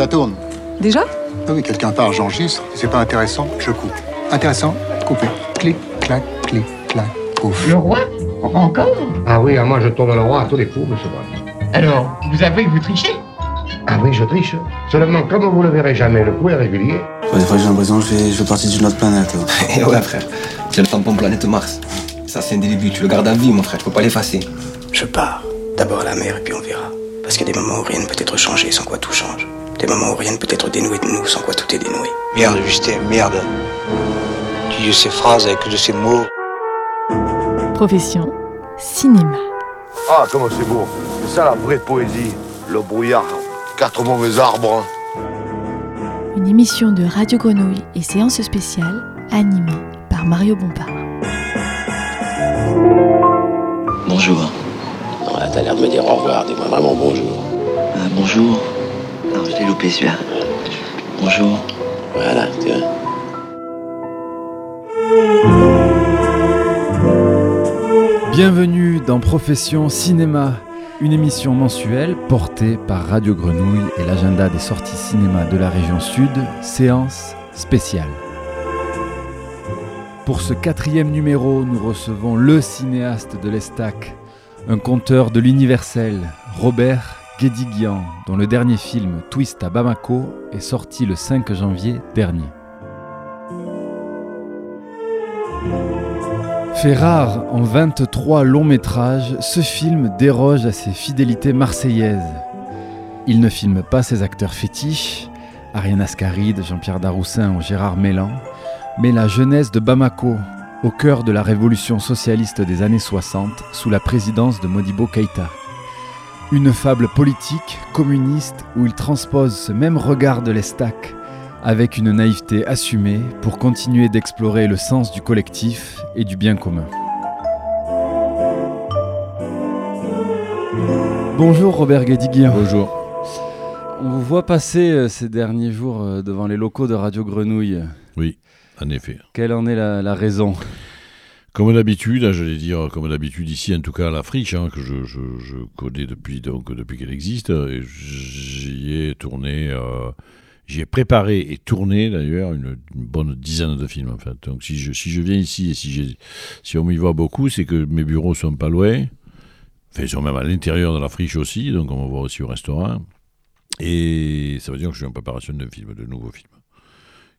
Ça tourne. Déjà Ah oui, quelqu'un part, j'enregistre. C'est pas intéressant, je coupe. Intéressant, coupé. Clic, clac, clic, clac, pouf. Le roi Encore Ah oui, ah, moi je tourne le roi à tous les coups, monsieur Bond. Alors, vous avouez que vous trichez Ah oui, je triche. Seulement, comme vous le verrez jamais, le coup est régulier. Ouais, des fois, j'ai l'impression que je fais, je fais partie d'une autre planète. Et ouais, frère, j'ai le tampon planète Mars. Ça, c'est un début, tu le gardes à vie, mon frère, tu peux pas l'effacer. Je pars. D'abord à la mer et puis on verra. Parce qu'il y a des moments où rien ne peut être changé sans quoi tout change. Des moments où rien ne peut être dénoué de nous sans quoi tout est dénoué. Merde, Justin, merde. Tu dis ces phrases avec de ces mots. Profession cinéma. Ah, comment c'est beau. C'est ça la vraie poésie. Le brouillard, quatre mauvais arbres. Une émission de Radio Grenouille et séance spéciale animée par Mario Bompard. Bonjour. Là, t'as l'air de me dire au revoir. Dis-moi vraiment bonjour. Ah, bonjour. Loupé celui-là. Bonjour. Voilà, tu vois. Bienvenue dans Profession Cinéma, une émission mensuelle portée par Radio Grenouille et l'agenda des sorties cinéma de la région sud, séance spéciale. Pour ce quatrième numéro, nous recevons le cinéaste de l'Estac, un conteur de l'universel, Robert Guédiguian, dont le dernier film Twist à Bamako est sorti le 5 janvier dernier. Fait rare en 23 longs métrages, ce film déroge à ses fidélités marseillaises. Il ne filme pas ses acteurs fétiches, Ariane Ascaride, Jean-Pierre Daroussin ou Gérard Mélan, mais la jeunesse de Bamako, au cœur de la révolution socialiste des années 60, sous la présidence de Modibo Keïta. Une fable politique, communiste, où il transpose ce même regard de l'Estac, avec une naïveté assumée pour continuer d'explorer le sens du collectif et du bien commun. Bonjour Robert Guédiguian. Bonjour. On vous voit passer euh, ces derniers jours euh, devant les locaux de Radio Grenouille. Oui, en effet. Quelle en est la, la raison? Comme d'habitude, hein, j'allais dire, comme d'habitude ici, en tout cas à la friche, hein, que je, je, je, connais depuis, donc, depuis qu'elle existe, j'y ai tourné, euh, j'y ai préparé et tourné d'ailleurs une, bonne dizaine de films en fait. Donc si je, si je viens ici et si, si on m'y voit beaucoup, c'est que mes bureaux sont pas loin, enfin ils sont même à l'intérieur de la friche aussi, donc on va voir aussi au restaurant. Et ça veut dire que je suis en préparation d'un film, de nouveaux films,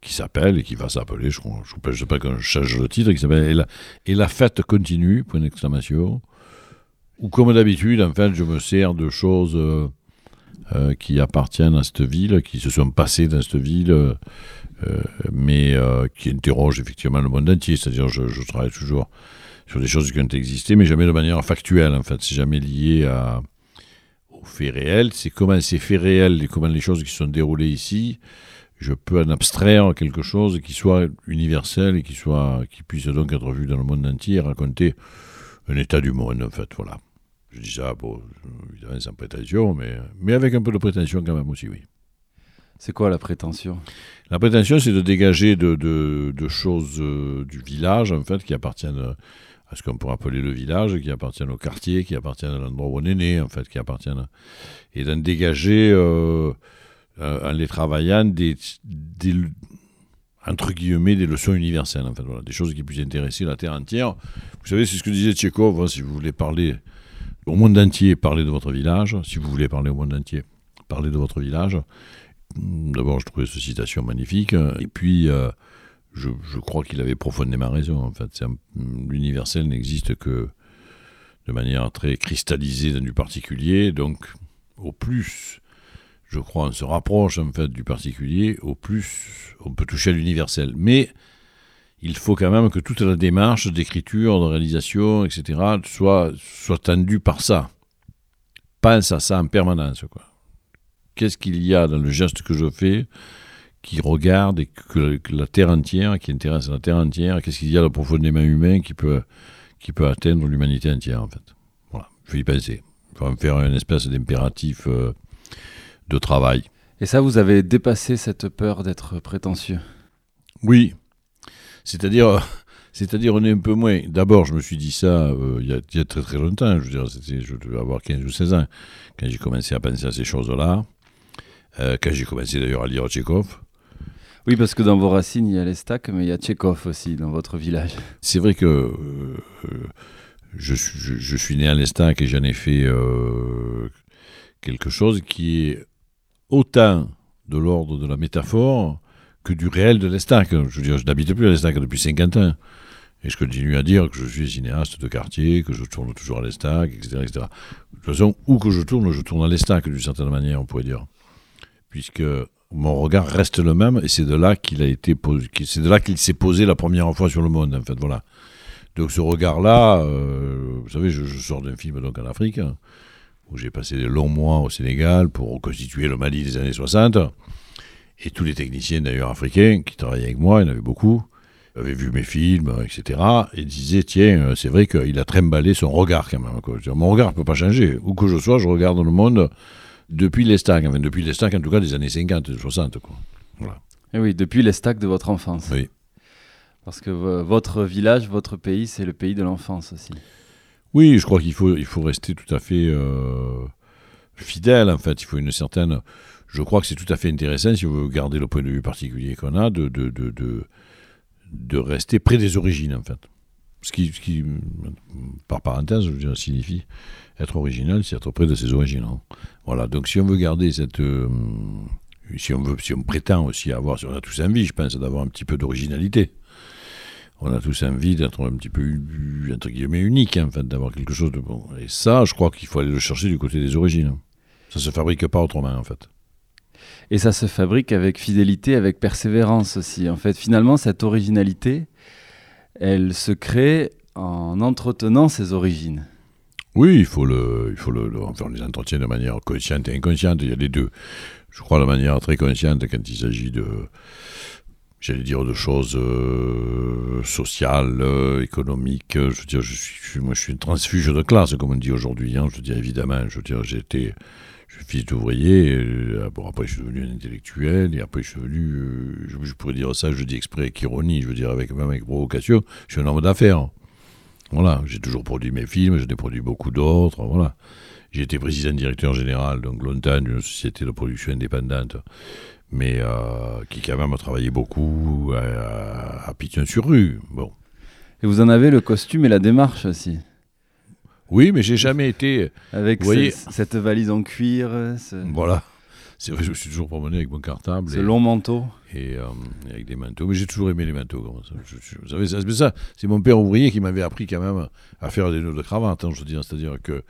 qui s'appelle et qui va s'appeler, je ne sais pas quand je change le titre, qui s'appelle et la, fête continue, point d'exclamation. Ou comme d'habitude, en fait, je me sers de choses euh, euh, qui appartiennent à cette ville, qui se sont passées dans cette ville, euh, mais qui interrogent effectivement le monde entier. C'est-à-dire, je, travaille toujours sur des choses qui ont existé, mais jamais de manière factuelle, en fait. C'est jamais lié aux faits réels, c'est comment ces faits réels comment les choses qui sont déroulées ici, je peux en abstraire quelque chose qui soit universel et qui, soit, qui puisse donc être vu dans le monde entier raconter un état du monde, en fait, voilà. Je dis ça, bon, évidemment sans prétention, mais, mais avec un peu de prétention quand même aussi, oui. C'est quoi la prétention? La prétention, c'est de dégager de, de, de choses euh, du village, en fait, qui appartiennent à ce qu'on pourrait appeler le village, qui appartiennent au quartier, qui appartiennent à l'endroit où on est né, en fait, qui appartiennent... Et d'en dégager, euh, euh, en les travaillant, des, des, entre guillemets, des leçons universelles, en fait, voilà, des choses qui puissent intéresser la Terre entière. Vous savez, c'est ce que disait Tchékov, hein, si vous voulez parler au monde entier, parlez de votre village. Si vous voulez parler au monde entier, parlez de votre village. D'abord, je trouvais cette citation magnifique. Et puis... Euh, je, je, crois qu'il avait profondément raison. En fait, l'universel n'existe que de manière très cristallisée dans du particulier. Donc, au plus, je crois, on se rapproche en fait du particulier, au plus on peut toucher à l'universel. Mais il faut quand même que toute la démarche d'écriture, de réalisation, etc., soit, soit tendue par ça. Pense à ça en permanence. Qu'est-ce qu'il y a dans le geste que je fais qui regarde et que, la Terre entière, qui intéresse la Terre entière, qu'est-ce qu'il y a de profondément humain qui peut, qui peut atteindre l'humanité entière, en fait. Voilà, il faut y penser. Il faut en faire une espèce d'impératif euh, de travail. Et ça, vous avez dépassé cette peur d'être prétentieux Oui. C'est-à-dire, c'est-à-dire on est un peu moins. D'abord, je me suis dit ça euh, il, y a, il, y a, très très longtemps. Je veux dire, je devais avoir 15 ou 16 ans quand j'ai commencé à penser à ces choses-là. Euh, quand j'ai commencé d'ailleurs à lire Tchekhov. Oui, parce que dans vos racines, il y a l'Estac, mais il y a Tchekhov aussi dans votre village. C'est vrai que euh, je, suis- je- je suis né à l'Estac et j'en ai fait quelque chose qui est autant de l'ordre de la métaphore que du réel de l'Estac. Je veux dire, je n'habite plus à l'Estac depuis 50 ans. Et je continue à dire que je suis cinéaste de quartier, que je tourne toujours à l'Estac, etc., etc. De toute façon, où que je tourne, je tourne à l'Estac d'une certaine manière, on pourrait dire. Puisque mon regard reste le même et c'est de là qu'il a été c'est de là qu'il s'est posé la première fois sur le monde, en fait, voilà. Donc ce regard-là, euh, vous savez, je, je sors d'un film donc en Afrique, hein, où j'ai passé de longs mois au Sénégal pour reconstituer le Mali des années 60. Et tous les techniciens d'ailleurs africains qui travaillaient avec moi, il y en avait beaucoup, avaient vu mes films, etc. Et disaient, tiens, euh, c'est vrai qu'il a trimballé son regard quand même. quoi. Mon regard ne peut pas changer. Où que je sois, je regarde le monde depuis l'Estac. Enfin, depuis l'Estac, en tout cas, des années 50, 60. Quoi. Voilà. Et Eh oui, depuis l'Estac de votre enfance. Oui. Parce que vo- votre village, votre pays, c'est le pays de l'enfance aussi. Oui, je crois qu'il faut, rester tout à fait euh, fidèle, en fait. Il faut une certaine... Je crois que c'est tout à fait intéressant, si on veut garder le point de vue particulier qu'on a, de, rester près des origines, en fait. Ce qui, qui, par parenthèse, je veux dire, signifie être original, c'est être près de ses origines. hein. Voilà, donc si on veut garder cette... euh, si, on veut, si on prétend aussi avoir, on a tous envie, je pense, d'avoir un petit peu d'originalité. On a tous envie d'être un petit peu, euh, entre guillemets, unique, hein, en fait, d'avoir quelque chose de bon. Et ça, je crois qu'il faut aller le chercher du côté des origines. Ça se fabrique pas autrement, en fait. Et ça se fabrique avec fidélité, avec persévérance aussi. En fait, finalement, cette originalité, elle se crée en entretenant ses origines. Oui, il faut le, il faut le, le- enfin, on les entretient de manière consciente et inconsciente. Il y a les deux. Je crois de manière très consciente quand il s'agit de, j'allais dire, de choses sociales, euh, économiques. euh, Je veux dire, je suis, moi, je suis une transfuge de classe, comme on dit aujourd'hui. hein. Je veux dire, évidemment, je veux dire, j'étais, je suis fils d'ouvrier. euh, après, je suis devenu un intellectuel. Et après, je suis devenu, je, je pourrais dire ça, je dis exprès avec ironie, je veux dire, avec, même avec provocation, je suis un homme d'affaires. Voilà, j'ai toujours produit mes films, j'en ai produit beaucoup d'autres, voilà. J'ai été président directeur général, donc longtemps, d'une société de production indépendante, mais euh, qui quand même a travaillé beaucoup à, à Piton-sur-Rue. Bon. Et vous en avez le costume et la démarche aussi. Oui, mais j'ai jamais été. Avec Vous voyez- ce- cette valise en cuir, ce, Voilà. C'est vrai, je me suis toujours promené avec mon cartable. ce et- long manteau. et, euh, et avec des manteaux. Mais j'ai toujours aimé les manteaux. comme ça. Je- je- vous savez, ça- c'est ça, c'est mon père ouvrier qui m'avait appris quand même à faire des nœuds de cravate. hein, je veux dire, c'est-à-dire que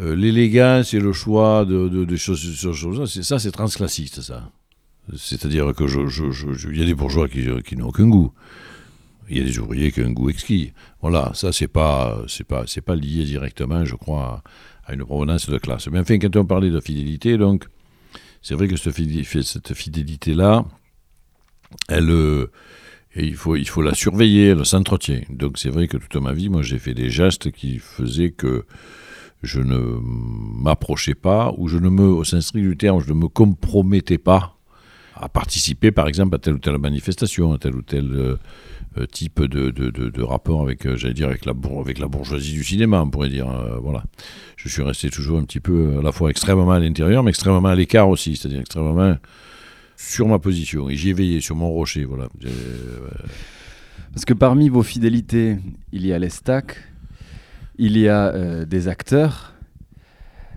euh, l'élégance et le choix de, de- choses, c'est ça, c'est transclassiste, ça. C'est-à-dire que je, y a des bourgeois qui, qui n'ont aucun goût. Il y a des ouvriers qui ont un goût exquis. Voilà, ça c'est pas, c'est pas, c'est pas lié directement, je crois, à une provenance de classe. Mais enfin, quand on parlait de fidélité, donc, c'est vrai que cette fidé- cette fidélité-là, elle, euh, il, faut, il faut la surveiller, elle s'entretient. Donc c'est vrai que toute ma vie, moi j'ai fait des gestes qui faisaient que je ne m'approchais pas, ou je ne me, au sens strict du terme, je ne me compromettais pas à participer par exemple à telle ou telle manifestation, à tel ou tel euh, euh, type de, de, de- rapport avec, euh, j'allais dire, avec la, avec la bourgeoisie du cinéma, on pourrait dire. voilà. Je suis resté toujours un petit peu à la fois extrêmement à l'intérieur, mais extrêmement à l'écart aussi, c'est-à-dire extrêmement sur ma position. Et j'y ai veillé, sur mon rocher, voilà. Parce que parmi vos fidélités, il y a l'Estac, il y a euh, des acteurs,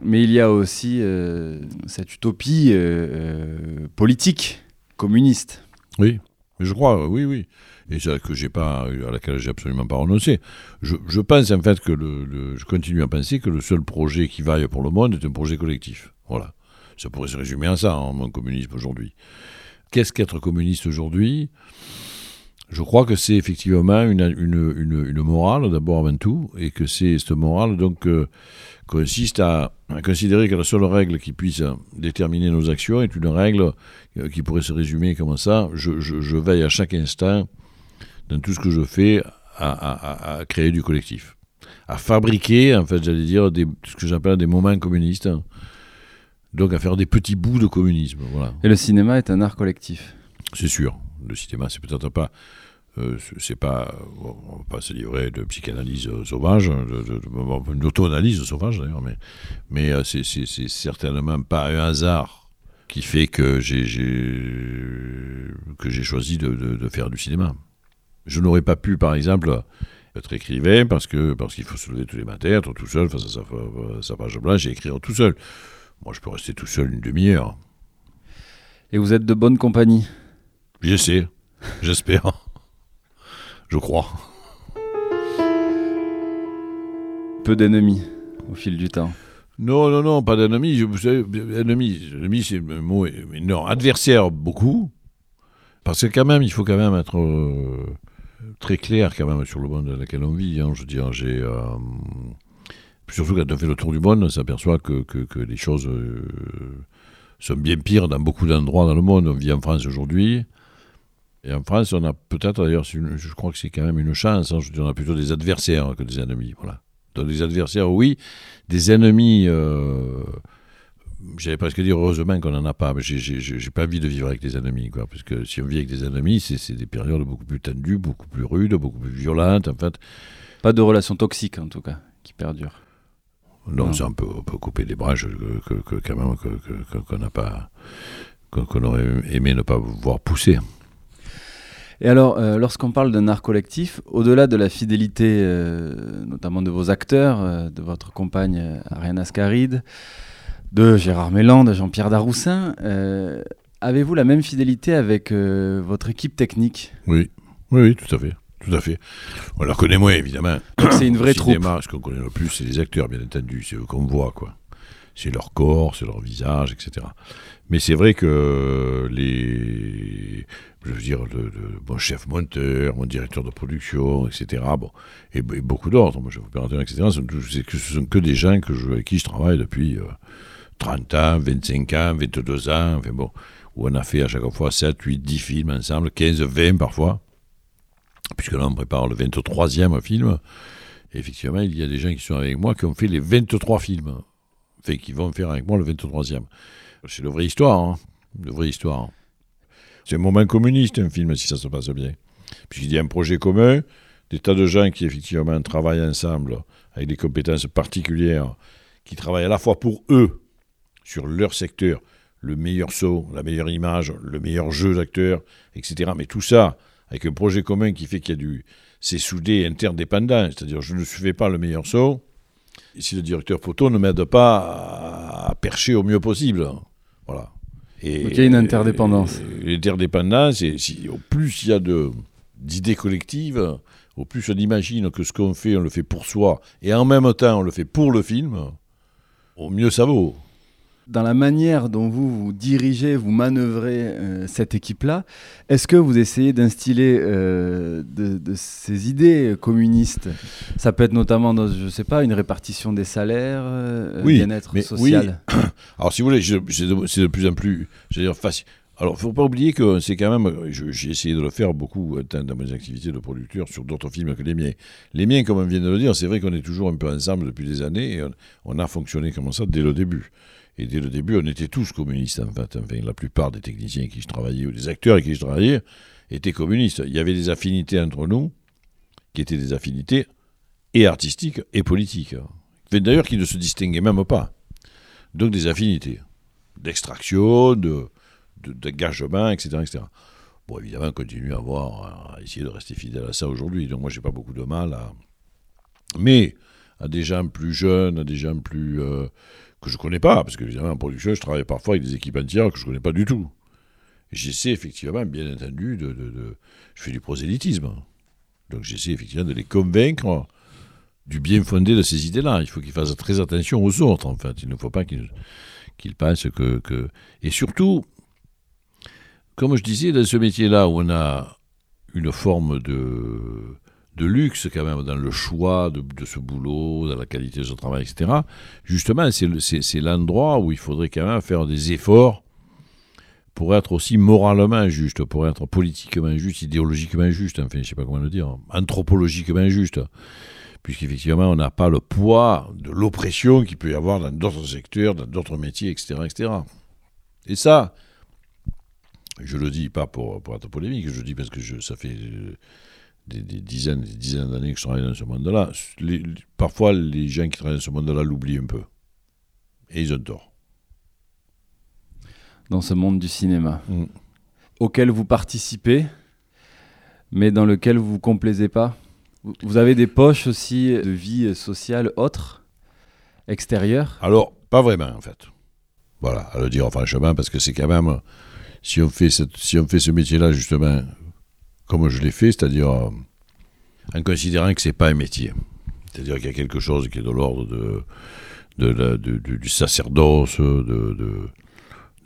mais il y a aussi euh, cette utopie euh, politique, communiste. Oui, je crois, oui, oui. Et à laquelle j'ai absolument pas renoncé. Je, pense en fait que je continue à penser que le seul projet qui vaille pour le monde est un projet collectif. Voilà. Ça pourrait se résumer à ça, hein, mon communisme aujourd'hui. Qu'est-ce qu'être communiste aujourd'hui? Je crois que c'est effectivement une, une, une, une morale, d'abord avant tout, et que c'est cette morale donc euh, consiste à, à considérer que la seule règle qui puisse déterminer nos actions est une règle euh, qui pourrait se résumer comme ça. Je, je- je veille à chaque instant, dans tout ce que je fais, à, à- à- à créer du collectif. À fabriquer, en fait, j'allais dire, des, ce que j'appelle des moments communistes. Donc à faire des petits bouts de communisme. Voilà. Et le cinéma est un art collectif. C'est sûr. Le cinéma, c'est peut-être pas. euh, c'est- pas. On va pas se livrer de psychanalyse euh, sauvage, de, de, de- bon, une auto-analyse sauvage d'ailleurs, mais, mais euh, c'est- certainement pas un hasard qui fait que j'ai que j'ai choisi de, de, de, faire du cinéma. Je n'aurais pas pu, par exemple, être écrivain parce que parce qu'il faut se lever tous les matins, être tout seul face à sa, sa page blanche et écrire tout seul. Moi, je peux rester tout seul une demi-heure. Et vous êtes de bonne compagnie? J'essaie, j'espère, je crois. Peu d'ennemis au fil du temps. Non, non, non, pas d'ennemis. Savez, ennemi, c'est un mot. Non, adversaire, beaucoup. Parce que quand même, il faut quand même être euh, très clair quand même sur le monde dans lequel on vit. Hein. Je veux dire, j'ai. Euh, surtout quand on fait le tour du monde, on s'aperçoit que, que, que, les choses euh, sont bien pires dans beaucoup d'endroits dans le monde. On vit en France aujourd'hui. Et en France, on a peut-être d'ailleurs, je crois que c'est quand même une chance. Hein. Je on a plutôt des adversaires que des ennemis. Voilà. Donc des adversaires, oui. Des ennemis, euh, j'allais presque dire heureusement qu'on n'en a pas. Mais j'ai pas envie de vivre avec des ennemis, quoi. Parce que si on vit avec des ennemis, c'est des périodes beaucoup plus tendues, beaucoup plus rudes, beaucoup plus violentes, en fait. Pas de relations toxiques, en tout cas, qui perdurent. Non, ça, on peut, on peut, couper des branches que, que, quand même qu'on n'a pas, qu'on aurait aimé ne pas voir pousser. Et alors, euh, lorsqu'on parle d'un art collectif, au-delà de la fidélité, euh, notamment de vos acteurs, euh, de votre compagne Ariane Ascaride, de Gérard Mélan, de Jean-Pierre Daroussin, avez-vous la même fidélité avec votre équipe technique? Oui. oui, oui, tout à fait. Tout à fait. On la connaît moins, évidemment. C'est une vraie cinéma, troupe. Ce qu'on connaît le plus, c'est les acteurs, bien entendu. C'est eux qu'on voit, quoi. C'est leur corps, c'est leur visage, etc. Mais c'est vrai que les, je veux dire, mon chef monteur, mon directeur de production, etc. Et, beaucoup d'autres, mon chef opérateur, etc. Ce ce sont que des gens avec qui je travaille depuis euh, 30 ans, 25 ans, 22 ans, enfin bon, où on a fait à chaque fois 7, 8, 10 films ensemble, 15, 20 parfois, puisque là on prépare le 23e film. Et effectivement, il y a des gens qui sont avec moi qui ont fait les 23 films, enfin qui vont faire avec moi le 23e. C'est une vraie histoire, hein. C'est un moment communiste, un film, si ça se passe bien. Puisqu'il y a un projet commun, des tas de gens qui effectivement travaillent ensemble, avec des compétences particulières, qui travaillent à la fois pour eux, sur leur secteur, le meilleur saut, la meilleure image, le meilleur jeu d'acteur, etc. Mais tout ça, avec un projet commun qui fait qu'il y a du... C'est soudé interdépendant, c'est-à-dire je ne fais pas le meilleur saut, et si le directeur photo ne m'aide pas à percher au mieux possible. Voilà. Et, Donc il y a une interdépendance. L'interdépendance, et si, au plus il y a d'idées collectives, au plus on imagine que ce qu'on fait, on le fait pour soi, et en même temps on le fait pour le film, au mieux ça vaut. Dans la manière dont vous, vous dirigez, vous manœuvrez euh, cette équipe-là, est-ce que vous essayez d'instiller euh, de, de, ces idées communistes? Ça peut être notamment, dans, je ne sais pas, une répartition des salaires, euh, oui, bien-être social. Oui. Alors si vous voulez, c'est de, de, plus en plus, dire, facile. Alors, il ne faut pas oublier que c'est quand même, j'ai essayé de le faire beaucoup dans mes activités de producteur sur d'autres films que les miens. Les miens, comme on vient de le dire, c'est vrai qu'on est toujours un peu ensemble depuis des années et on, on, a fonctionné comme ça dès le début. Et dès le début, on était tous communistes, en fait. Enfin, la plupart des techniciens avec qui je travaillais ou des acteurs avec qui je travaillais étaient communistes. Il y avait des affinités entre nous qui étaient des affinités et artistiques et politiques. D'ailleurs, qui ne se distinguaient même pas. Donc des affinités d'extraction, de d'engagement, etc., etc. Bon, évidemment, on continue à avoir, à essayer de rester fidèle à ça aujourd'hui. Donc, moi, j'ai pas beaucoup de mal à. Mais à des gens plus jeunes, à des gens plus. Euh, que je connais pas, parce que, évidemment, en production, je travaille parfois avec des équipes entières que je connais pas du tout. J'essaie, effectivement, bien entendu, de, Je fais du prosélytisme. Donc, j'essaie, effectivement, de les convaincre du bien fondé de ces idées-là. Il faut qu'ils fassent très attention aux autres, en fait. Il ne faut pas qu'ils qu'ils pensent que, que. Et surtout, comme je disais, dans ce métier-là où on a une forme de, de luxe quand même dans le choix de, ce boulot, dans la qualité de son travail, etc., justement, c'est l'endroit où il faudrait quand même faire des efforts pour être aussi moralement juste, pour être politiquement juste, idéologiquement juste, enfin, je sais pas comment le dire, anthropologiquement juste. Puisqu'effectivement, on n'a pas le poids de l'oppression qu'il peut y avoir dans d'autres secteurs, dans d'autres métiers, etc., etc. Et ça, je le dis pas pour, pour être polémique, je le dis parce que je, ça fait des, des, dizaines des dizaines d'années que je travaille dans ce monde-là. Parfois, les gens qui travaillent dans ce monde-là l'oublient un peu. Et ils ont tort. dans ce monde du cinéma, Mm. auquel vous participez, mais dans lequel vous vous complaisez pas. Vous- avez des poches aussi de vie sociale autres, extérieures? Alors, pas vraiment, en fait. Voilà, à le dire franchement, parce que c'est quand même, si on fait, cette- si on fait ce métier-là, justement, comme je l'ai fait, c'est-à-dire euh, en considérant que c'est pas un métier. C'est-à-dire qu'il y a quelque chose qui est de l'ordre de, de la- de- du, du sacerdoce, de, de,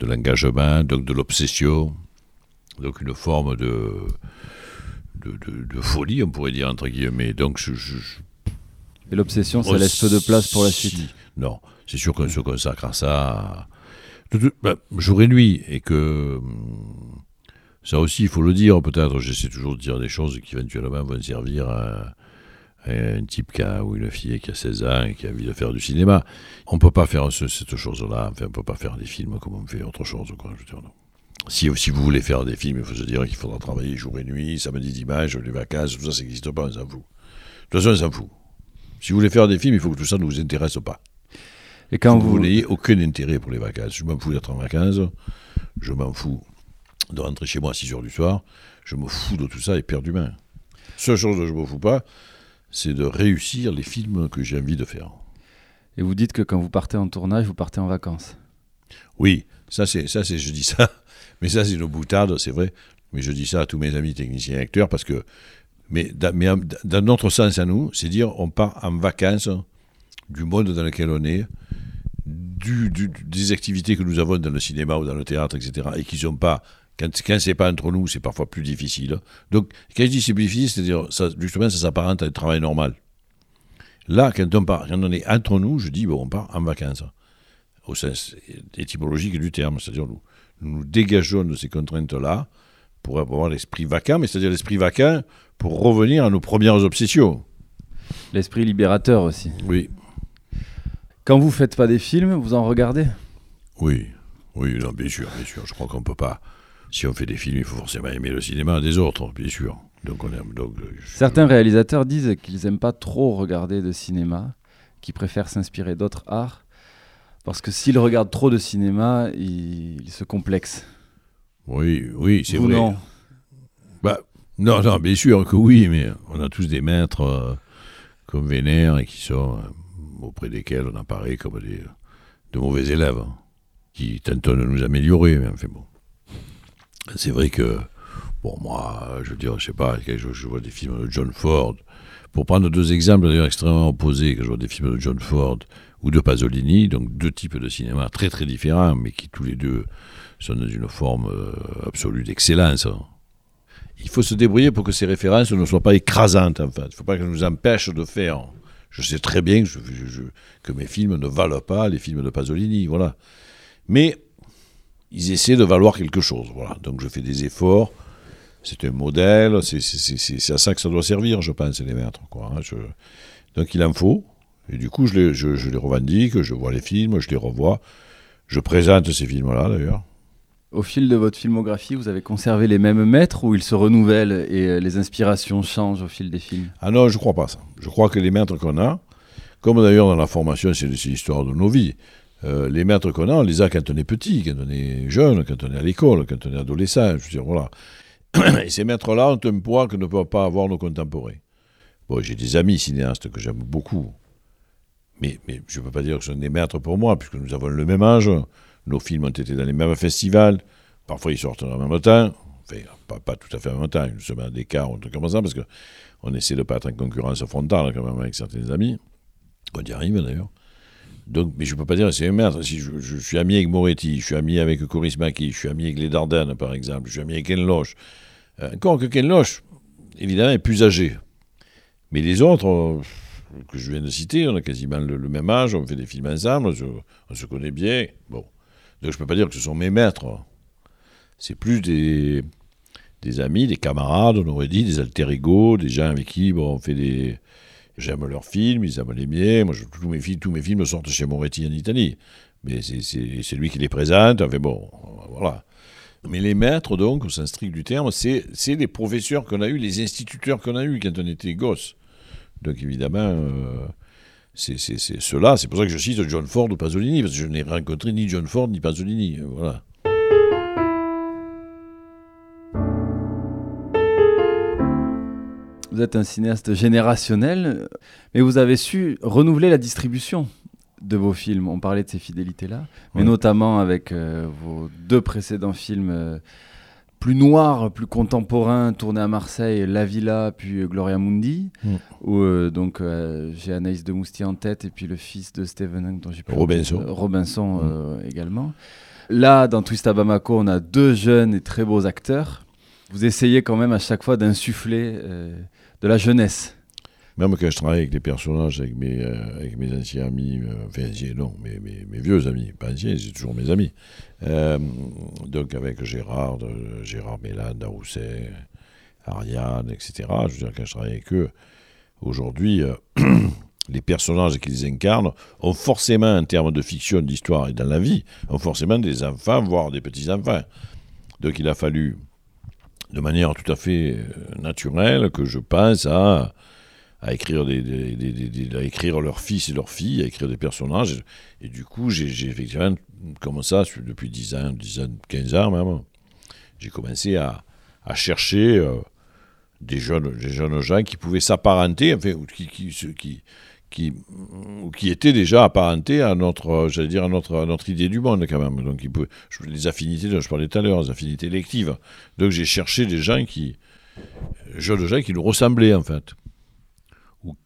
de l'engagement, donc de l'obsession, donc une forme de, de, folie, on pourrait dire, entre guillemets. Donc, je- Et l'obsession, ça laisse peu de place pour la suite. Non, c'est sûr qu'on se consacre à ça jour et nuit, et que ça aussi, il faut le dire, peut-être, j'essaie toujours de dire des choses qui éventuellement vont servir à, à un type qui a, ou une fille qui a 16 ans et qui a envie de faire du cinéma. On ne peut pas faire ce- cette chose-là, enfin, on ne peut pas faire des films comme on fait autre chose. Quoi, je veux dire, non. Si, si vous voulez faire des films, il faut se dire qu'il faudra travailler jour et nuit, samedi, dimanche, les vacances, tout ça, ça n'existe pas, on s'en fout. De toute façon, on s'en fout. Si vous voulez faire des films, il faut que tout ça ne vous intéresse pas. Et quand vous, vous, n'ayez aucun intérêt pour les vacances. Je m'en fous d'être en vacances, je m'en fous de rentrer chez moi à 6 heures du soir, je me fous de tout ça éperdument. Seule chose dont je ne me fous pas, c'est de réussir les films que j'ai envie de faire. et vous dites que quand vous partez en tournage, vous partez en vacances. Oui, ça c'est ça c'est je dis ça, mais ça c'est une boutade, c'est vrai. Mais je dis ça à tous mes amis techniciens et acteurs parce que mais, dans- mais dans notre sens à nous, c'est dire on part en vacances du monde dans lequel on est, du, du- des activités que nous avons dans le cinéma ou dans le théâtre, etc. et qui sont pas quand, quand c'est pas entre nous, c'est parfois plus difficile. Donc quand je dis c'est plus difficile, c'est-à-dire ça, justement ça s'apparente à un travail normal. Là, quand on, part, quand on est entre nous, je dis bon, on part en vacances au sens étymologique du terme, c'est-à-dire nous, nous nous dégageons de ces contraintes-là pour avoir l'esprit vacant, mais c'est-à-dire l'esprit vacant pour revenir à nos premières obsessions. L'esprit libérateur aussi. Oui, Quand vous faites pas des films, vous en regardez? Oui, oui, non, bien sûr, bien sûr. Je crois qu'on peut pas. Si on fait des films, il faut forcément aimer le cinéma des autres, bien sûr. Donc on aime. Donc, euh, je- Certains réalisateurs disent qu'ils aiment pas trop regarder de cinéma, qu'ils préfèrent s'inspirer d'autres arts, parce que s'ils regardent trop de cinéma, ils, ils se complexent. Oui, oui, c'est vrai. non. Bah, non, non, bien sûr que oui, mais on a tous des maîtres euh, comme Vénère et qui sont euh, auprès desquels on apparaît comme des, de mauvais élèves hein, qui tentent de nous améliorer. Mais enfin bon, c'est vrai que, bon, moi, je veux dire, je sais pas, je, vois des films de John Ford, pour prendre deux exemples d'ailleurs extrêmement opposés, que je vois des films de John Ford ou de Pasolini, donc deux types de cinéma très très différents, mais qui tous les deux sont dans une forme euh, absolue d'excellence. hein. Il faut se débrouiller pour que ces références ne soient pas écrasantes, en fait. Il ne faut pas qu'elles nous empêchent de faire. Je sais très bien que mes films ne valent pas les films de Pasolini, voilà. Mais ils essaient de valoir quelque chose, voilà. Donc je fais des efforts. C'est un modèle, c'est- à ça que ça doit servir, je pense, les maîtres. Quoi, hein. Je- Donc il en faut. Et du coup, je les, je- je les revendique, je vois les films, je les revois. Je présente ces films-là, d'ailleurs. Au fil de votre filmographie, vous avez conservé les mêmes maîtres ou ils se renouvellent et euh, les inspirations changent au fil des films? Ah non, je crois pas ça. Je crois que les maîtres qu'on a, comme d'ailleurs dans la formation, c'est l'histoire de nos vies, euh, les maîtres qu'on a, on les a quand on est petit, quand on est jeune, quand on est à l'école, quand on est adolescent. Je veux dire, voilà. Et ces maîtres-là ont un poids que ne peuvent pas avoir nos contemporains. Bon, j'ai des amis cinéastes que j'aime beaucoup, mais, je ne peux pas dire que ce sont des maîtres pour moi, puisque nous avons le même âge, nos films ont été dans les mêmes festivals, parfois ils sortent en même temps, enfin, pas, tout à fait en même temps, une semaine d'écart, ou un truc comme ça, parce que on essaie de ne pas être en concurrence frontale quand même avec certains amis. On y arrive d'ailleurs. Donc, mais je ne peux pas dire c'est maître. Si je, suis ami avec Moretti, je suis ami avec Coris Maki, je suis ami avec les Dardennes par exemple, je suis ami avec Ken Loach. Euh, encore que Ken Loach, évidemment, est plus âgé. Mais les autres, que je viens de citer, on a quasiment le, même âge, on fait des films ensemble, on se connaît bien. Bon. Donc je ne peux pas dire que ce sont mes maîtres. C'est plus des, des amis, des camarades, on aurait dit, des alter ego, des gens avec qui on fait des. J'aime leurs films, ils aiment les miens. Moi, tous, mes films, tous mes films sortent chez Moretti en Italie. Mais c'est- lui qui les présente. Enfin bon, voilà. Mais les maîtres, donc, au sens du terme, c'est les professeurs qu'on a eus, les instituteurs qu'on a eus quand on était gosse. Donc évidemment, euh, c'est ceux-là. C'est pour ça que je cite John Ford ou Pasolini, parce que je n'ai rencontré ni John Ford ni Pasolini. Voilà. Vous êtes un cinéaste générationnel, mais vous avez su renouveler la distribution de vos films. On parlait de ces fidélités-là, mais Ouais. notamment avec euh, vos deux précédents films euh, plus noirs, plus contemporains, tournés à Marseille, La Villa, puis euh, Gloria Mundi, Mm. où euh, donc j'ai Anaïs de Moustier en tête, et puis le fils de Stephen Hung, dont j'ai Robinson. Robinson euh, également. Là, dans Twist à Bamako, on a deux jeunes et très beaux acteurs. Vous essayez quand même à chaque fois d'insuffler de la jeunesse. Même quand je travaille avec des personnages, avec mes, euh, avec mes anciens amis, euh, enfin anciens non, mes, vieux amis, pas anciens, c'est toujours mes amis. Euh, donc avec Gérard, euh, Gérard Mélan, Darousset, Ariane, etc. Je veux dire, quand je travaille avec eux, aujourd'hui, les personnages qu'ils incarnent ont forcément, en termes de fiction, d'histoire et dans la vie, ont forcément des enfants, voire des petits-enfants. Donc il a fallu, de manière tout à fait euh, naturelle, que je pense à à écrire, des, à écrire leurs fils et leurs filles, à écrire des personnages. Et du coup, j'ai effectivement, comme ça, depuis 10 ans, 10 ans, 15 ans même, j'ai commencé à, à chercher euh, des, jeunes, des jeunes gens qui pouvaient s'apparenter, enfin, qui, qui, qui étaient déjà apparentés à notre, j'allais dire, à notre, notre idée du monde quand même. Donc, les affinités dont je parlais tout à l'heure, les affinités électives. Donc, j'ai cherché des gens qui, jeunes gens qui nous ressemblaient en fait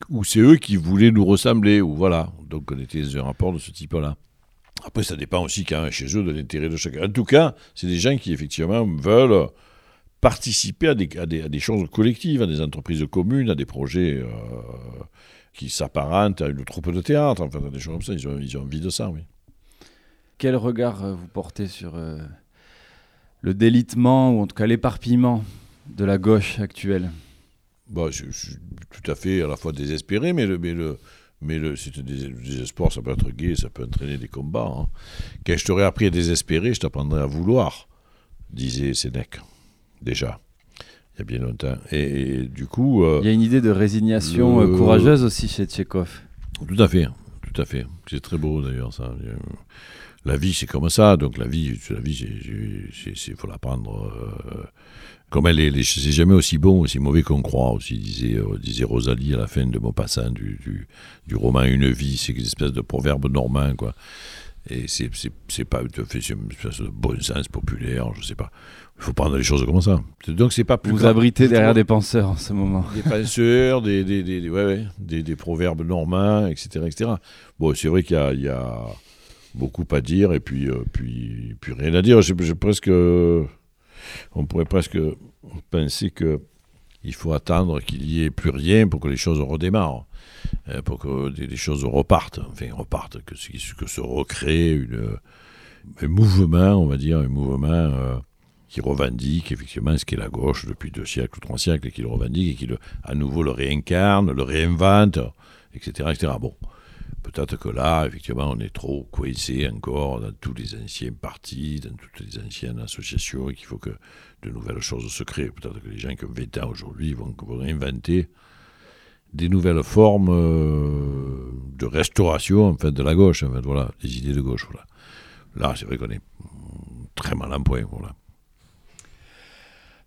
ou, c'est eux qui voulaient nous ressembler, ou voilà. Donc on était dans un rapport de ce type-là. Après, ça dépend aussi quand même chez eux de l'intérêt de chacun. En tout cas, c'est des gens qui effectivement veulent participer à des, à des, à des choses collectives, à des entreprises communes, à des projets euh, qui s'apparentent à une troupe de théâtre, enfin des choses comme ça. Ils ont, ils ont envie de ça, oui. Quel regard euh, vous portez sur euh, le délitement, ou en tout cas l'éparpillement de la gauche actuelle? Bon, je, je suis tout à fait à la fois désespéré, mais le, mais le, mais le, c'est un dés- désespoir, ça peut être gai, ça peut entraîner des combats. hein. Quand je t'aurais appris à désespérer, je t'apprendrais à vouloir, disait Sénèque, déjà, il y a bien longtemps. Et, et du coup. euh, Il y a une idée de résignation le- euh, courageuse aussi chez Tchekhov. Tout à fait, tout à fait. C'est très beau d'ailleurs ça. Euh, La vie c'est comme ça, donc la vie, la vie, il faut la prendre euh, comme elle est. C'est jamais aussi bon, aussi mauvais qu'on croit. Aussi disait, euh, disait Rosalie à la fin de Maupassant du, du, du roman Une vie, c'est une espèce de proverbe normand quoi. Et c'est c'est- pas tout à fait une espèce de bon sens populaire, je sais pas. Il faut prendre les choses comme ça. Donc c'est pas plus Vous grave. abritez derrière des penseurs en ce moment. des penseurs, des, des, des, des- ouais, ouais, des, des proverbes normands, etc. etc. Bon, c'est vrai qu'il y y a beaucoup à dire et puis, euh, puis, puis rien à dire. J'ai presque, on pourrait presque penser que il faut attendre qu'il y ait plus rien pour que les choses redémarrent, euh, pour que des choses repartent, enfin repartent, que, que se recrée un mouvement, on va dire, un mouvement euh, qui revendique effectivement ce qu'est la gauche depuis deux siècles ou trois siècles, et qui le revendique et qui à nouveau le réincarne, le réinvente, etc. etc. Bon, peut-être que là, effectivement, on est trop coincé encore dans tous les anciens partis, dans toutes les anciennes associations, et qu'il faut que de nouvelles choses se créent. Peut-être que les gens qui ont 20 ans aujourd'hui vont, vont inventer des nouvelles formes euh, de restauration en fait, de la gauche, en fait, voilà, des idées de gauche. Voilà. Là, c'est vrai qu'on est très mal en point. Voilà.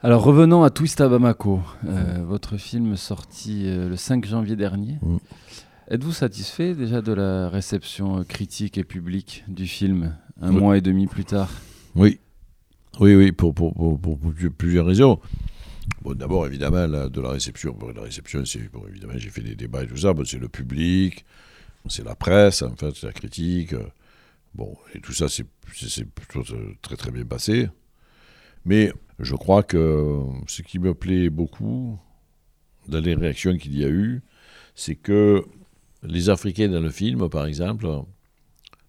Alors revenons à Twist à Bamako, euh, votre film sorti euh, le 5 janvier dernier. Mm. Êtes-vous satisfait déjà de la réception euh, critique et publique du film un Oui. mois et demi plus tard? Oui, oui, oui, pour, pour, pour, plusieurs raisons. Bon, d'abord, évidemment, la- de la réception. Bon, la réception, c'est, bon, évidemment, j'ai fait des débats et tout ça, bon, c'est le public, c'est la presse, en fait, c'est la critique. euh, Bon, et tout ça, c'est plutôt euh, très, très bien passé. Mais je crois que ce qui me plaît beaucoup dans les réactions qu'il y a eu, c'est que les Africains dans le film, par exemple,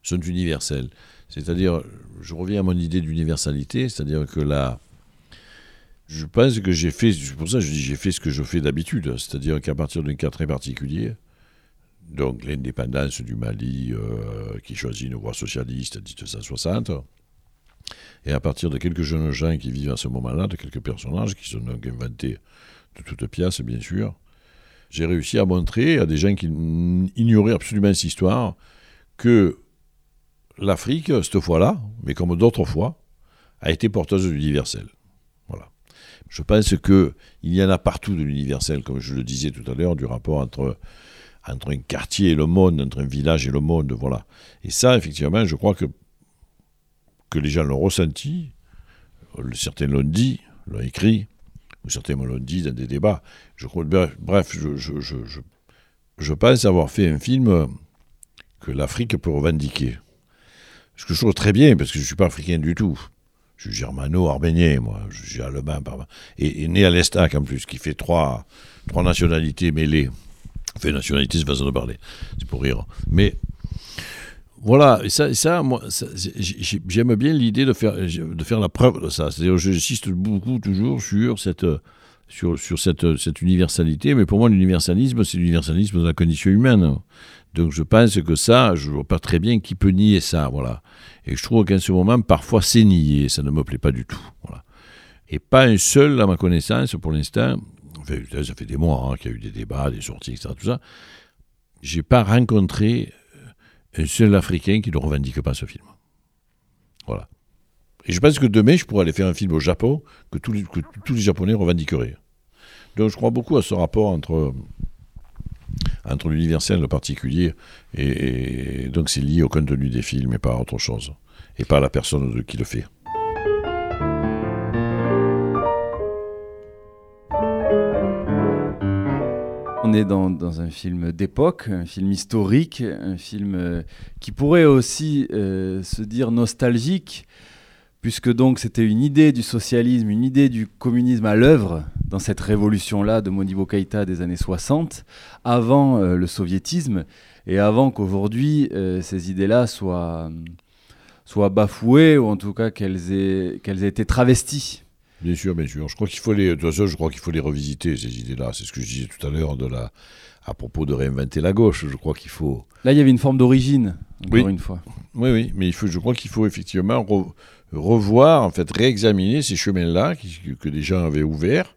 sont universels. C'est-à-dire, je reviens à mon idée d'universalité, c'est-à-dire que là, je pense que j'ai fait, pour ça que je dis j'ai fait ce que je fais d'habitude, c'est-à-dire qu'à partir d'un cas très particulier, donc l'indépendance du Mali euh, qui choisit une voie socialiste en 1960, et à partir de quelques jeunes gens qui vivent à ce moment-là, de quelques personnages qui sont donc inventés de toutes pièces, bien sûr, j'ai réussi à montrer à des gens qui ignoraient absolument cette histoire que l'Afrique, cette fois-là, mais comme d'autres fois, a été porteuse d'universel. Voilà. Je pense que il y en a partout de l'universel, comme je le disais tout à l'heure, du rapport entre, entre un quartier et le monde, entre un village et le monde, voilà. Et ça, effectivement, je crois que, que les gens l'ont ressenti, certains l'ont dit, l'ont écrit, certains me l'ont dit dans des débats. Je bref, je, pense avoir fait un film que l'Afrique peut revendiquer. Ce que je trouve très bien, parce que je ne suis pas africain du tout. Je suis germano-arménien, moi. Je suis allemand, par... et, et né à l'Estac, en plus, qui fait trois, trois nationalités mêlées. Fait nationalité, c'est façon de parler. C'est pour rire. Mais voilà, et ça, ça moi, j'aime bien l'idée de faire, de faire la preuve de ça. C'est-à-dire, j'insiste beaucoup toujours sur cette, sur, sur cette, universalité, mais pour moi, l'universalisme, c'est l'universalisme de la condition humaine. Donc je pense que ça, je vois pas très bien qui peut nier ça, voilà. Et je trouve qu'en ce moment, parfois, c'est nié, ça ne me plaît pas du tout, voilà. Et pas un seul, à ma connaissance, pour l'instant, ça fait des mois hein, qu'il y a eu des débats, des sorties, etc., tout ça, j'ai pas rencontré un seul Africain qui ne revendique pas ce film. Voilà. Et je pense que demain, je pourrais aller faire un film au Japon que tous les, Japonais revendiqueraient. Donc je crois beaucoup à ce rapport entre entre l'universel et le particulier. Et, donc c'est lié au contenu des films et pas à autre chose. Et pas à la personne qui le fait. On est dans, un film d'époque, un film historique, un film euh, qui pourrait aussi euh, se dire nostalgique, puisque donc c'était une idée du socialisme, une idée du communisme à l'œuvre dans cette révolution-là de Modibo Keïta des années 60, avant euh, le soviétisme et avant qu'aujourd'hui ces idées-là soient, soient bafouées ou en tout cas qu'elles aient, qu'elles aient été travesties. Bien sûr, bien sûr. Je crois qu'il faut les, de toute façon, je crois qu'il faut les revisiter ces idées-là. C'est ce que je disais tout à l'heure de la, à propos de réinventer la gauche. Je crois qu'il faut. Là, il y avait une forme d'origine, encore une fois. Oui, oui, mais il faut, je crois qu'il faut effectivement revoir, en fait, réexaminer ces chemins-là que des gens avaient ouverts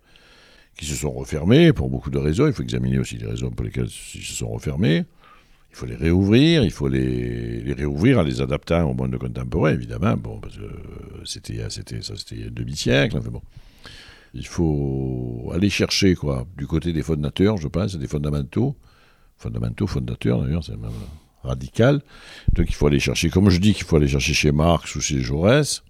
qui se sont refermés pour beaucoup de raisons. Il faut examiner aussi les raisons pour lesquelles ils se sont refermés. Il faut les réouvrir, il faut les, les réouvrir en les adaptant au monde contemporain, évidemment. Bon, parce que c'était, c'était, ça, c'était un demi-siècle. Bon. Il faut aller chercher, quoi, du côté des fondateurs, je pense, des fondamentaux. Fondamentaux, fondateurs, d'ailleurs, c'est même radical. Donc il faut aller chercher, comme je dis qu'il faut aller chercher chez Marx ou chez Jaurès,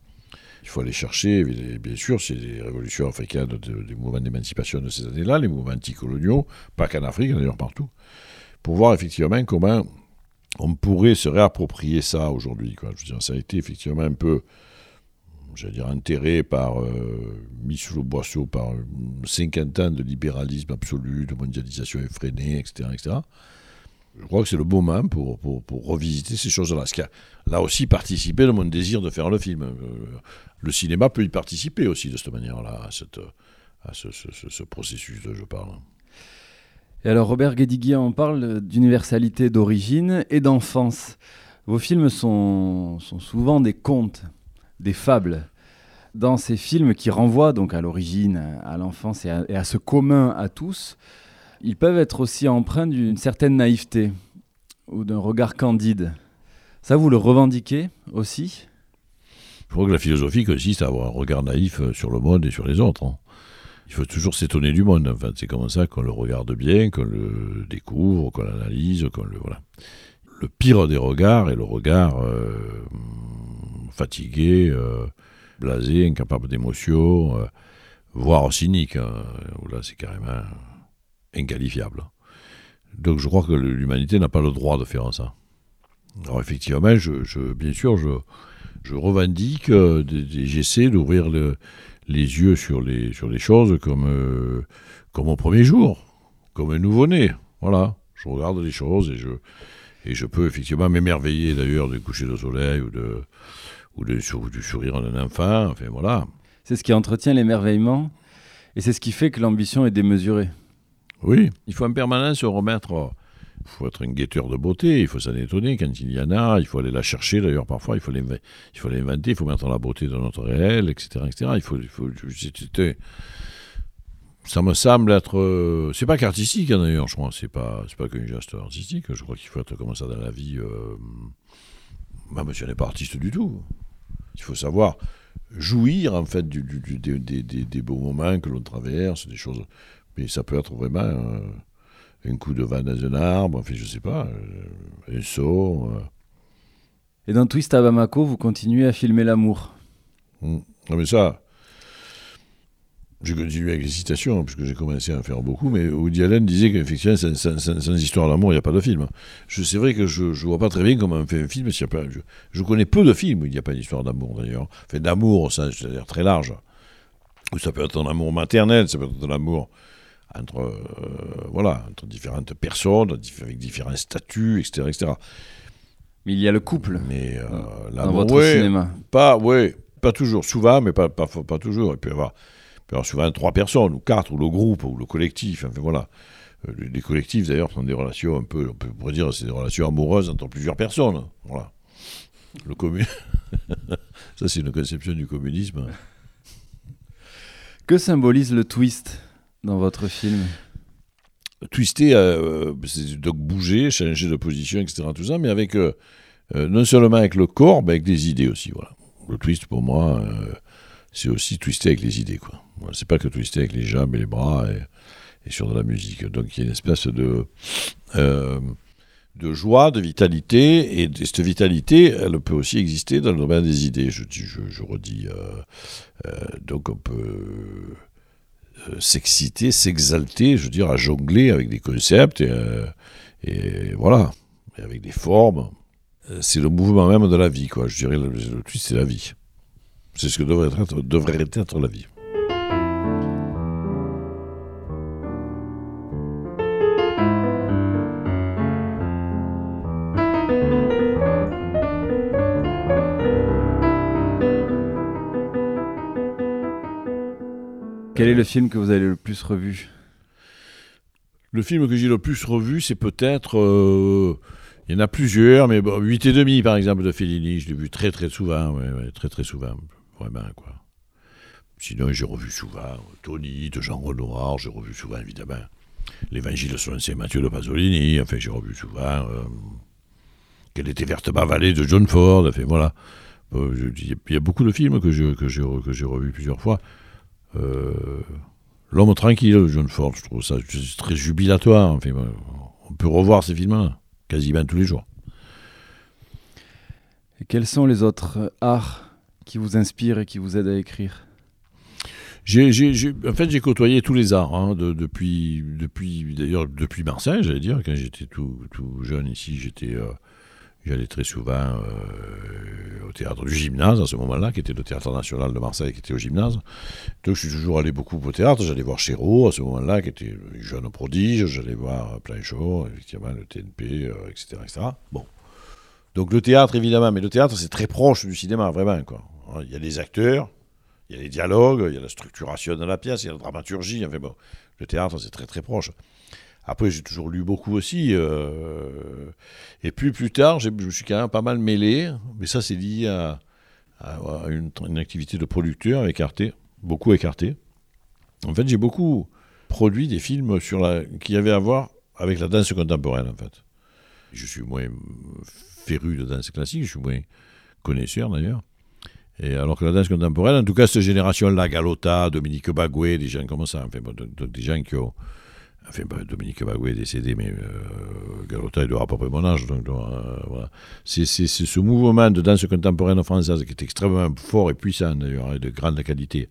il faut aller chercher, bien sûr, c'est les révolutions africaines, des mouvements d'émancipation de ces années-là, les mouvements anticoloniaux, pas qu'en Afrique, d'ailleurs partout, pour voir effectivement comment on pourrait se réapproprier ça aujourd'hui. ça a été effectivement un peu, j'allais dire, enterré par, euh, mis sous le boisseau par 50 ans de libéralisme absolu, de mondialisation effrénée, etc. etc je crois que c'est le moment pour, pour, revisiter ces choses-là. Ce qui a là aussi participé de mon désir de faire le film. Euh, le cinéma peut y participer aussi de cette manière-là, à, cette, à ce, ce, ce, processus dont je parle. Et alors Robert Guédiguier en parle d'universalité d'origine et d'enfance. Vos films sont, souvent des contes, des fables. Dans ces films qui renvoient donc à l'origine, à l'enfance et, et à ce commun à tous, ils peuvent être aussi empreints d'une certaine naïveté ou d'un regard candide. Ça, vous le revendiquez aussi? Je crois que la philosophie consiste à avoir un regard naïf euh, sur le monde et sur les autres. Hein. Il faut toujours s'étonner du monde. Enfin, c'est comme ça qu'on le regarde bien, qu'on le découvre, qu'on l'analyse, qu'on le voilà. Le pire des regards est le regard euh, fatigué, euh, blasé, incapable d'émotion, voire cynique. Hein. Là, c'est carrément inqualifiable. Donc je crois que l'humanité n'a pas le droit de faire ça. Alors effectivement, bien sûr, je, je revendique, euh, j'essaie d'ouvrir le, les yeux sur les, sur les choses comme, euh, comme au premier jour, comme un nouveau-né. Voilà, je regarde les choses et je, et je peux effectivement m'émerveiller d'ailleurs du coucher de soleil ou, de, ou du sourire d'un enfant. Enfin voilà. C'est ce qui entretient l'émerveillement et c'est ce qui fait que l'ambition est démesurée. Oui, il faut en permanence se remettre. Il faut être un guetteur de beauté, il faut s'en étonner quand il y en a, il faut aller la chercher d'ailleurs parfois, il faut l'inventer, il faut mettre la beauté dans notre réel, etc. etc. Il faut, il ça me semble être. Euh, c'est pas qu'artistique hein, d'ailleurs, je crois, c'est pas, pas qu'un geste artistique, je crois qu'il faut être comme ça dans la vie. Euh... Bah, monsieur n'est pas artiste du tout. Il faut savoir jouir en fait du, des- des- des beaux moments que l'on traverse, des choses. Mais ça peut être vraiment euh, un coup de vent dans un arbre, enfin je sais pas, euh, un saut. euh. Et dans Twist à Bamako, vous continuez à filmer l'amour. Mm. Non mais ça, j'ai continué avec les citations, puisque j'ai commencé à en faire beaucoup, mais Woody Allen disait qu'effectivement, sans, sans- sans- sans histoire d'amour, il n'y a pas de film. C'est vrai que je ne vois pas très bien comment on fait un film s'il y a pas... Je, je connais peu de films où il n'y a pas d'histoire d'amour, d'ailleurs. Enfin, d'amour, au sens, c'est-à-dire très large. Ou ça peut être un amour maternel, ça peut être un amour entre, euh, voilà, entre différentes personnes, avec différents statuts, etc., etc. Mais il y a le couple Mais euh, dans l'amour, votre ouais, cinéma. pas, ouais, pas toujours, souvent, mais pas, pas, pas toujours. Il peut y avoir, il peut y avoir souvent trois personnes, ou quatre, ou le groupe, ou le collectif. Enfin voilà. Euh, Les les collectifs, d'ailleurs, sont des relations un peu, on peut pourrait dire, c'est des relations amoureuses entre plusieurs personnes. Voilà. Le commun... Ça, c'est une conception du communisme. Que symbolise le twist? Dans votre film Twister, euh, c'est donc bouger, changer de position, etc. Tout ça, mais avec euh, euh, non seulement avec le corps, mais avec des idées aussi. Voilà. Le twist, pour moi, c'est aussi twister avec les idées. Quoi. Voilà, c'est pas que twister avec les jambes et les bras et, sur de la musique. Donc il y a une espèce de, de joie, de vitalité, et cette vitalité, elle peut aussi exister dans le domaine des idées. Je, je, je redis. donc on peut s'exciter, s'exalter, je veux dire, à jongler avec des concepts et, euh, voilà, avec des formes. Euh, C'est le mouvement même de la vie, quoi. Je dirais, le, le c'est la vie. C'est ce que devrait être, devrait être la vie. Quel est le film que vous avez le plus revu? Le film que j'ai le plus revu, c'est peut-être. euh, il y en a plusieurs, mais bon, 8 et demi, par exemple, de Fellini, je l'ai vu très très souvent, très souvent, vraiment, quoi. Sinon, j'ai revu souvent euh, Tony de Jean Renoir, j'ai revu souvent, évidemment, l'Évangile selon Saint Matthieu de Pasolini, enfin, j'ai revu souvent euh, Quelle était verte ma vallée de John Ford, enfin, voilà. Il y, a- beaucoup de films que j'ai que j'ai revus plusieurs fois. Euh, L'homme tranquille John Ford, je trouve ça très jubilatoire. Enfin, on peut revoir ces films-là quasiment tous les jours. Et quels sont les autres arts qui vous inspirent et qui vous aident à écrire? En fait, j'ai côtoyé tous les arts hein, de- depuis, depuis, d'ailleurs depuis Marseille, j'allais dire. Quand j'étais tout, tout jeune ici, j'étais, euh, j'allais très souvent euh, au théâtre du gymnase à ce moment-là, qui était le théâtre national de Marseille, qui était au gymnase. Donc, je suis toujours allé beaucoup au théâtre. J'allais voir Chéreau à ce moment-là, qui était jeune prodige. J'allais voir Planchot, effectivement, le TNP, etc., etc. Bon. Donc, le théâtre, évidemment, mais le théâtre, c'est très proche du cinéma, vraiment. Quoi. Il y a des acteurs. Il y a les dialogues, il y a la structuration de la pièce, il y a la dramaturgie. Enfin bon, le théâtre, c'est très très proche. Après, j'ai toujours lu beaucoup aussi. euh, et puis plus tard, je me suis quand même pas mal mêlé. Mais ça, c'est lié à, une, activité de producteur avec Arte, beaucoup avec Arte. En fait, j'ai beaucoup produit des films sur la, qui avaient à voir avec la danse contemporaine, en fait. Je suis moins féru de danse classique, je suis moins connaisseur d'ailleurs. Et alors que la danse contemporaine, en tout cas, cette génération-là, Galota, Dominique Bagoué, des gens comme ça, enfin, des gens qui ont. Enfin, Dominique Bagoué est décédé, mais euh, il doit avoir à peu près mon âge. Donc, euh, voilà. C'est ce mouvement de danse contemporaine française qui est extrêmement fort et puissant, d'ailleurs, et de grande qualité.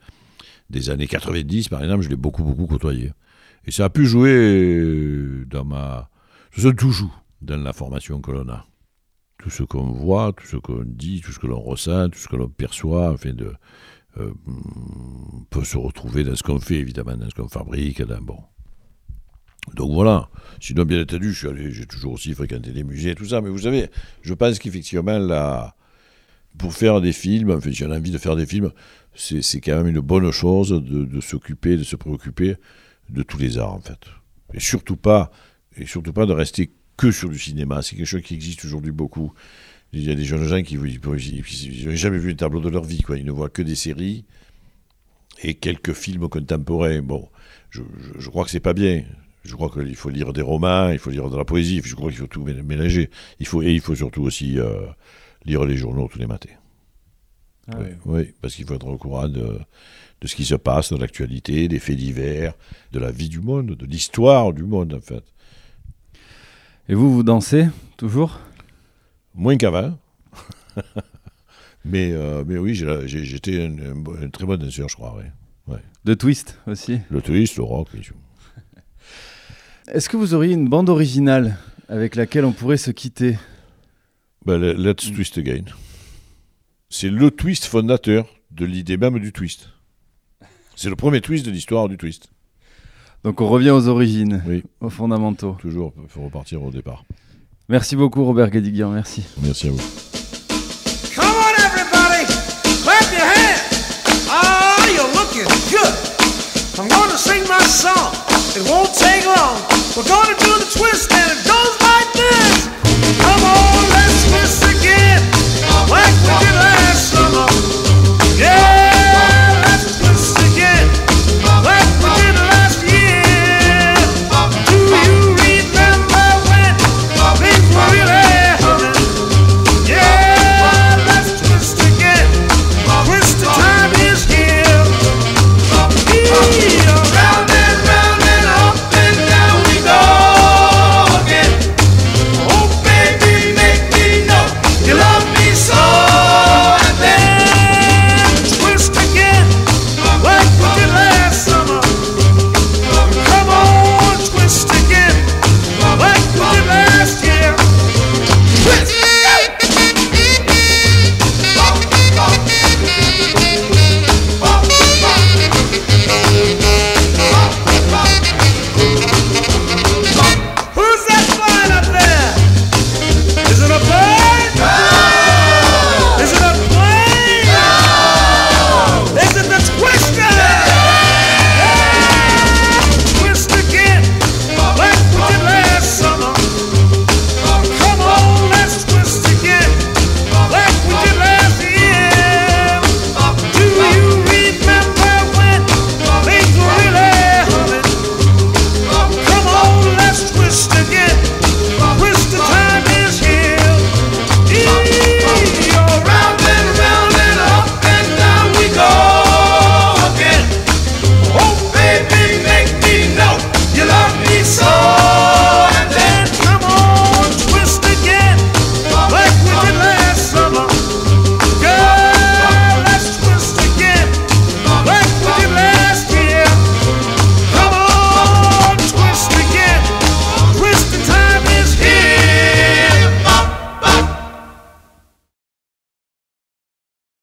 Des années 90, par exemple, je l'ai beaucoup, beaucoup côtoyé. Et ça a pu jouer dans ma. Ça tout joue dans la formation que l'on a tout ce qu'on voit, tout ce qu'on dit, tout ce que l'on ressent, tout ce que l'on perçoit, enfin de, euh, mm, peut se retrouver dans ce qu'on fait, évidemment, dans ce qu'on fabrique. Dans, bon. Donc voilà. Sinon, bien entendu, je j'ai toujours aussi fréquenté des musées, tout ça. Mais vous savez, je pense qu'effectivement, là, pour faire des films, enfin, j'ai envie de faire des films, c'est, quand même une bonne chose de, s'occuper, de se préoccuper de tous les arts, en fait. Et surtout pas, et surtout pas de rester que sur du cinéma. C'est quelque chose qui existe aujourd'hui beaucoup. Il y a des jeunes gens qui n'ont jamais vu un tableau de leur vie. Quoi. Ils ne voient que des séries et quelques films contemporains. Bon, je, je- je crois que c'est pas bien. Je crois qu'il faut lire des romans, il faut lire de la poésie. Je crois qu'il faut tout mé- mélanger. Il faut, et il faut surtout aussi euh, lire les journaux tous les matins. Ah oui, parce qu'il faut être au courant de, de ce qui se passe dans l'actualité, des faits divers, de la vie du monde, de l'histoire du monde, en fait. Et vous, vous dansez toujours? Moins qu'avant. mais, euh, mais oui, j'étais un, un bon- un très bon danseur, je crois. ouais. Ouais. De twist aussi? Le twist, le rock, oui. Est-ce que vous auriez une bande originale avec laquelle on pourrait se quitter? Bah, Let's Twist Again. C'est le twist fondateur de l'idée même du twist. C'est le premier twist de l'histoire du twist. Donc on revient aux origines, aux fondamentaux. Toujours, il faut repartir au départ. Merci beaucoup Robert Guédiguian, merci. Merci à vous. Clap song. It won't take long. We're gonna do the twist and it goes like this. Come on, let's twist again, like we did last summer.